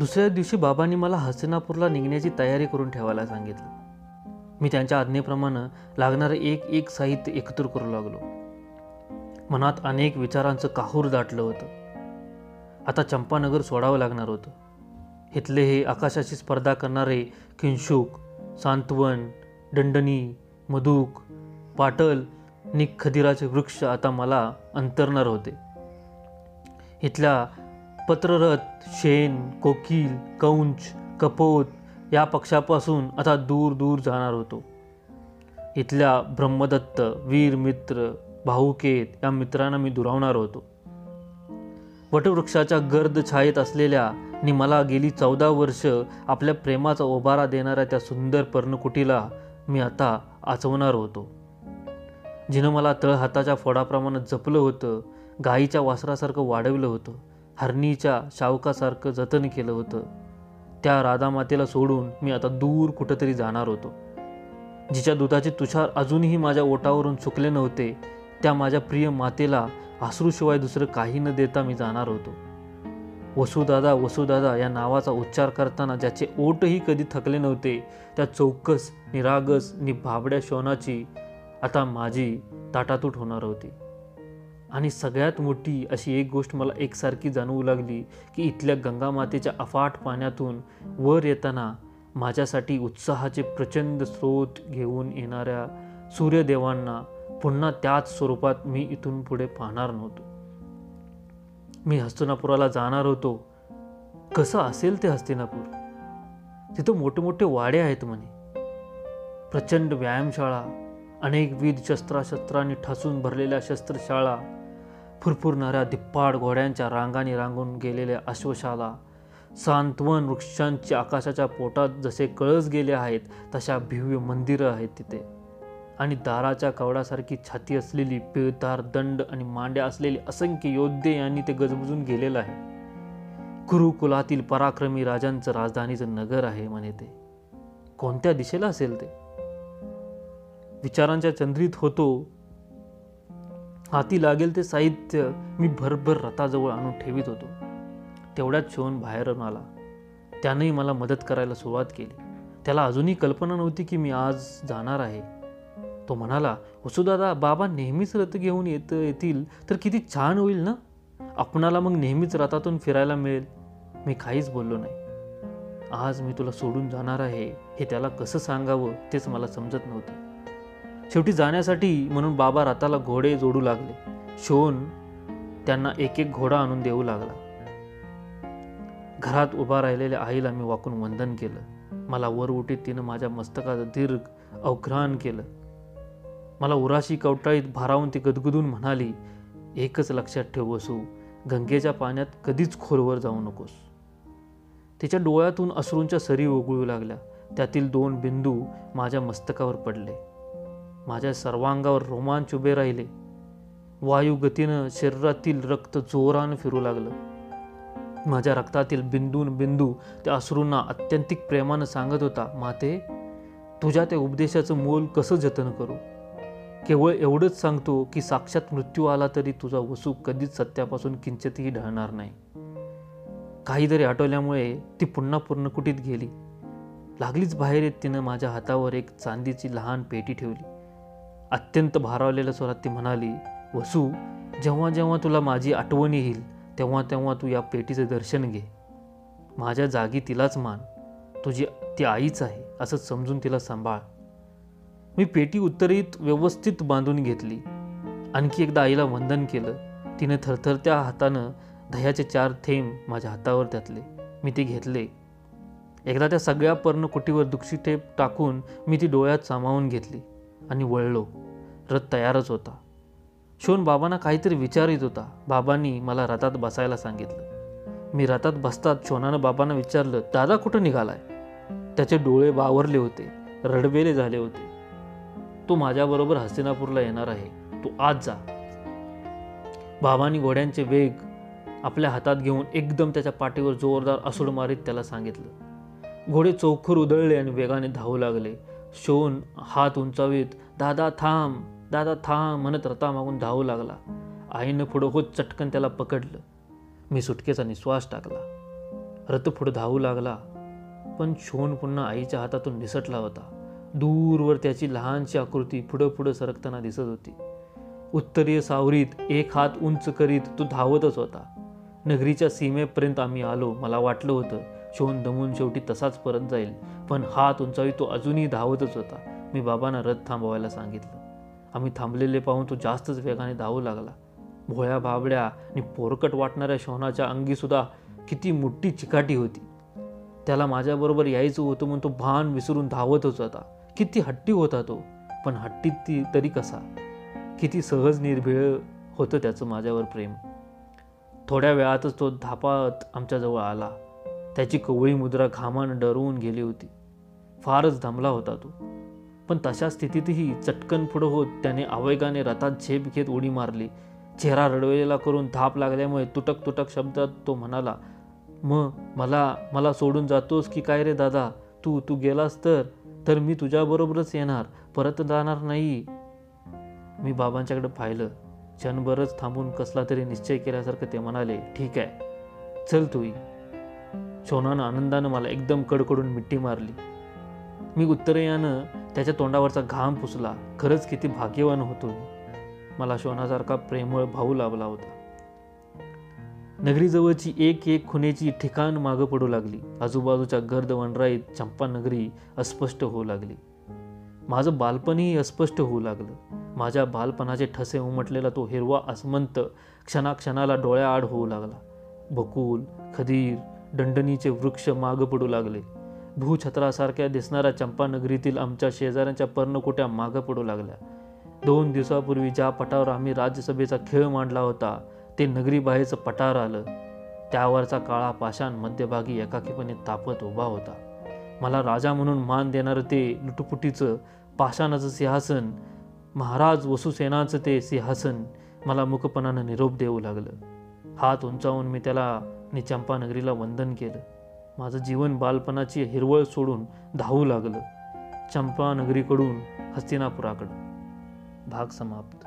दुसऱ्या दिवशी बाबांनी मला हसनापूरला निघण्याची तयारी करून ठेवायला सांगितलं. मी त्यांच्या आज्ञेप्रमाणे लागणारं एक एक साहित्य एकत्र करू लागलो. मनात अनेक विचारांचं काहूर दाटलं होतं. आता चंपानगर सोडावं लागणार होतं. इथले हे आकाशाची स्पर्धा करणारे किंशुक सांत्वन दंडनी मधुक पाटल नि खदिराचे वृक्ष आता मला अंतरणार होते. इथल्या पत्ररथ शेण कोकिल कौंच कपोत या पक्षापासून आता दूर दूर जाणार होतो. इथल्या ब्रह्मदत्त वीर मित्र भाऊकेत या मित्रांना मी दुरावणार होतो. वटवृक्षाच्या गर्द छायेत असलेल्या आणि मला गेली चौदा वर्ष आपल्या प्रेमाचा ओबारा देणाऱ्या त्या सुंदर पर्णकुटीला मी आता आचवणार होतो. जिनं मला तळहाताच्या फोडाप्रमाणे जपलं होतं गाईच्या वासरासारखं वाढवलं होतं. हरणीच्या शावकासारखं जतन केलं होतं. त्या राधामातेला सोडून मी आता दूर कुठंतरी जाणार होतो. जिच्या दुधाचे तुषार अजूनही माझ्या ओटावरून चुकले नव्हते त्या माझ्या प्रिय मातेला आसरूशिवाय दुसरं काही न देता मी जाणार होतो. वसुदादा वसुदादा या नावाचा उच्चार करताना ज्याचे ओटही कधी थकले नव्हते त्या चौकस निरागस नि भाबड्या शोनाची आता माझी ताटातूट होणार होती. आणि सगळ्यात मोठी अशी एक गोष्ट मला एकसारखी जाणवू लागली की इथल्या गंगामातेच्या अफाट पाण्यातून वर येताना माझ्यासाठी उत्साहाचे प्रचंड स्रोत घेऊन येणाऱ्या सूर्यदेवांना पुन्हा त्याच स्वरूपात मी इथून पुढे पाहणार नव्हतो. मी हस्तिनापुराला जाणार होतो. कसं असेल ते हस्तिनापूर? तिथं मोठे मोठे वाडे आहेत म्हणे. प्रचंड व्यायामशाळा अनेकविध शस्त्राशस्त्रांनी ठासून भरलेल्या शस्त्रशाळा फुरफुरणाऱ्या धिप्पाड घोड्यांच्या रांगाने रांगून गेलेल्या अश्वशाला सांत्वन वृक्षांची आकाशाच्या पोटात जसे कळस गेले आहेत तशा भव्य मंदिरं आहेत तिथे. आणि दाराच्या कवडासारखी छाती असलेली पिळदार दंड आणि मांड्या असलेले असंख्य योद्धे यांनी ते गजबजून गेलेलं आहे. कुरुकुलातील पराक्रमी राजांचं राजधानीचं नगर आहे म्हणे ते. कोणत्या दिशेला असेल ते? विचारांच्या चंद्रीत होतो हाती लागेल ते साहित्य मी भरभर रथाजवळ आणून ठेवीत होतो. तेवढ्यात शोन बाहेरून आला. त्यानेही मला मदत करायला सुरुवात केली. त्याला अजूनही कल्पना नव्हती की मी आज जाणार आहे. तो म्हणाला वसुदादा बाबा नेहमीच रथ घेऊन येत येतील तर किती छान होईल ना? आपणाला मग नेहमीच रथातून फिरायला मिळेल. मी काहीच बोललो नाही. आज मी तुला सोडून जाणार आहे हे त्याला कसं सांगावं तेच मला समजत नव्हतं. शेवटी जाण्यासाठी म्हणून बाबा रथाला घोडे जोडू लागले. शोन त्यांना एक एक घोडा आणून देऊ लागला. घरात उभा राहिलेल्या आईला मी वाकून वंदन केलं. मला वर उठीत तिनं माझ्या मस्तकाचं दीर्घ अवघ्राण केलं. मला उराशी कवटाळीत भारावून ती गदगदून म्हणाली एकच लक्षात ठेव वसू गंगेच्या पाण्यात कधीच खोलवर जाऊ नकोस. तिच्या डोळ्यातून अश्रूंच्या सरी उगळू लागल्या. त्यातील दोन बिंदू माझ्या मस्तकावर पडले. माझ्या सर्वांगावर रोमांच उभे राहिले. वायुगतीनं शरीरातील रक्त जोरानं फिरू लागलं. माझ्या रक्तातील बिंदून बिंदू त्या अश्रूंना अत्यंतिक प्रेमानं सांगत होता माते तुझ्या त्या उपदेशाचं मोल कसं जतन करू? केवळ एवढंच सांगतो की साक्षात मृत्यू आला तरी तुझा वसू कधीच सत्यापासून किंचितही ढळणार नाही. काहीतरी आठवल्यामुळे ती पुन्हा पूर्णकुटीत गेली. लागलीच बाहेर येत तिनं माझ्या हातावर एक चांदीची लहान पेटी ठेवली. अत्यंत भारावलेल्या स्वरात ती म्हणाली वसू जेव्हा जेव्हा तुला माझी आठवण येईल तेव्हा तेव्हा तू या पेटीचं दर्शन घे. माझ्या जागी तिलाच मान. तुझी ती आईच आहे असं समजून तिला सांभाळ. मी पेटी उत्तरीत व्यवस्थित बांधून घेतली. आणखी एकदा आईला वंदन केलं. तिने थरथरत्या हातानं दह्याचे चार थेंब माझ्या हातावर त्यातले. मी ते घेतले. एकदा त्या सगळ्या पर्णकुटीवर दुक्षी टेप टाकून मी ती डोळ्यात सामावून घेतली. आणि वळलो. रथ तयारच होता. शोन बाबांना काहीतरी विचारित होता. बाबांनी मला रथात बसायला सांगितलं. मी रथात बसतात शोनानं बाबांना विचारलं दादा कुठं निघालाय? त्याचे डोळे बावरले होते. रडवेले झाले होते. तो माझ्याबरोबर हस्तिनापूरला येणार आहे. तू आज जा. बाबांनी घोड्यांचे वेग आपल्या हातात घेऊन एकदम त्याच्या पाठीवर जोरदार असुड मारीत त्याला सांगितलं. घोडे चौखर उधळले आणि वेगाने धावू लागले. शोन हात उंचावीत दादा थांब दादा थांब म्हणत रथामागून धावू लागला. आईनं पुढं होत चटकन त्याला पकडलं. मी सुटकेचा निश्वास टाकला. रथ पुढं धावू लागला. पण शोन पुन्हा आईच्या हातातून निसटला होता. दूरवर त्याची लहानशी आकृती पुढं पुढं सरकताना दिसत होती. उत्तरीय सावरीत एक हात उंच करीत तो धावतच होता. नगरीच्या सीमेपर्यंत आम्ही आलो. मला वाटलं होतं शोन दमून शेवटी तसाच परत जाईल. पण हात उंचावी तो अजूनही धावतच होता. मी बाबांना रथ थांबवायला सांगितलं. आम्ही थांबलेले पाहून तो जास्तच वेगाने धावू लागला. भोळ्या बाबड्या आणि पोरकट वाटणाऱ्या शोनाच्या अंगीसुद्धा किती मोठी चिकाटी होती. त्याला माझ्याबरोबर यायचं होतं म्हणून तो भान विसरून धावतच होता. किती हट्टी होता तो. पण हट्टीत ती तरी कसा? किती सहज निर्भीळ होतं त्याचं माझ्यावर प्रेम. थोड्या वेळातच तो धापात आमच्याजवळ आला. त्याची कवळी मुद्रा घामानं डरवून गेली होती. फारच दमला होता तो. पण तशा स्थितीतही चटकन पुढं होत त्याने आवेगाने रथात झेप घेत उडी मारली. चेहरा रडवलेला करून धाप लागल्यामुळे तुटक तुटक शब्दात तो म्हणाला मग मला मला सोडून जातोस की काय रे दादा? तू तू गेलास तर? तर मी तुझ्याबरोबरच येणार परत जाणार नाही. मी बाबांच्याकडे पाहिलं. क्षणभरच थांबून कसला तरी निश्चय केल्यासारखं ते म्हणाले ठीक आहे. चल तूही सोनानं आनंदानं मला एकदम कडकडून मिठी मारली. मी उत्तरेयानं त्याच्या तोंडावरचा घाम पुसला. खरंच किती भाग्यवान होतो मला शोनासारखा प्रेमळ भाऊ लाभला होता. नगरीजवळची एक एक खुनेची ठिकाण मागं पडू लागली. आजूबाजूच्या गर्द वनराईत चंपा नगरी अस्पष्ट होऊ लागली. माझं बालपणही अस्पष्ट होऊ लागलं. माझ्या बालपणाचे ठसे उमटलेला तो हिरवा अस्मंत क्षणाक्षणाला डोळ्याआड होऊ लागला. बकुल खदीर दंडणीचे वृक्ष मागं पडू लागले. भूछत्रासारख्या दिसणाऱ्या चंपानगरीतील आमच्या शेजाऱ्यांच्या पर्णकोट्या मागं पडू लागल्या. दोन दिवसापूर्वी ज्या पटावर आम्ही राज्यसभेचा खेळ मांडला होता ते नगरीबाहेरचं पटार आलं. त्यावरचा काळा पाषाण मध्यभागी एकाकीपणे तापत उभा होता. मला राजा म्हणून मान देणारं ते लुटपुटीचं पाषाणाचं सिंहासन महाराज वसुसेनाचं ते सिंहासन मला मुकपणानं निरोप देऊ लागलं. हात उंचावून मी त्याला नि चंपानगरीला वंदन केलं. माझं जीवन बालपणाची हिरवळ सोडून धावू लागलं. चंपा नगरीकडून हस्तिनापुराकडं. भाग समाप्त.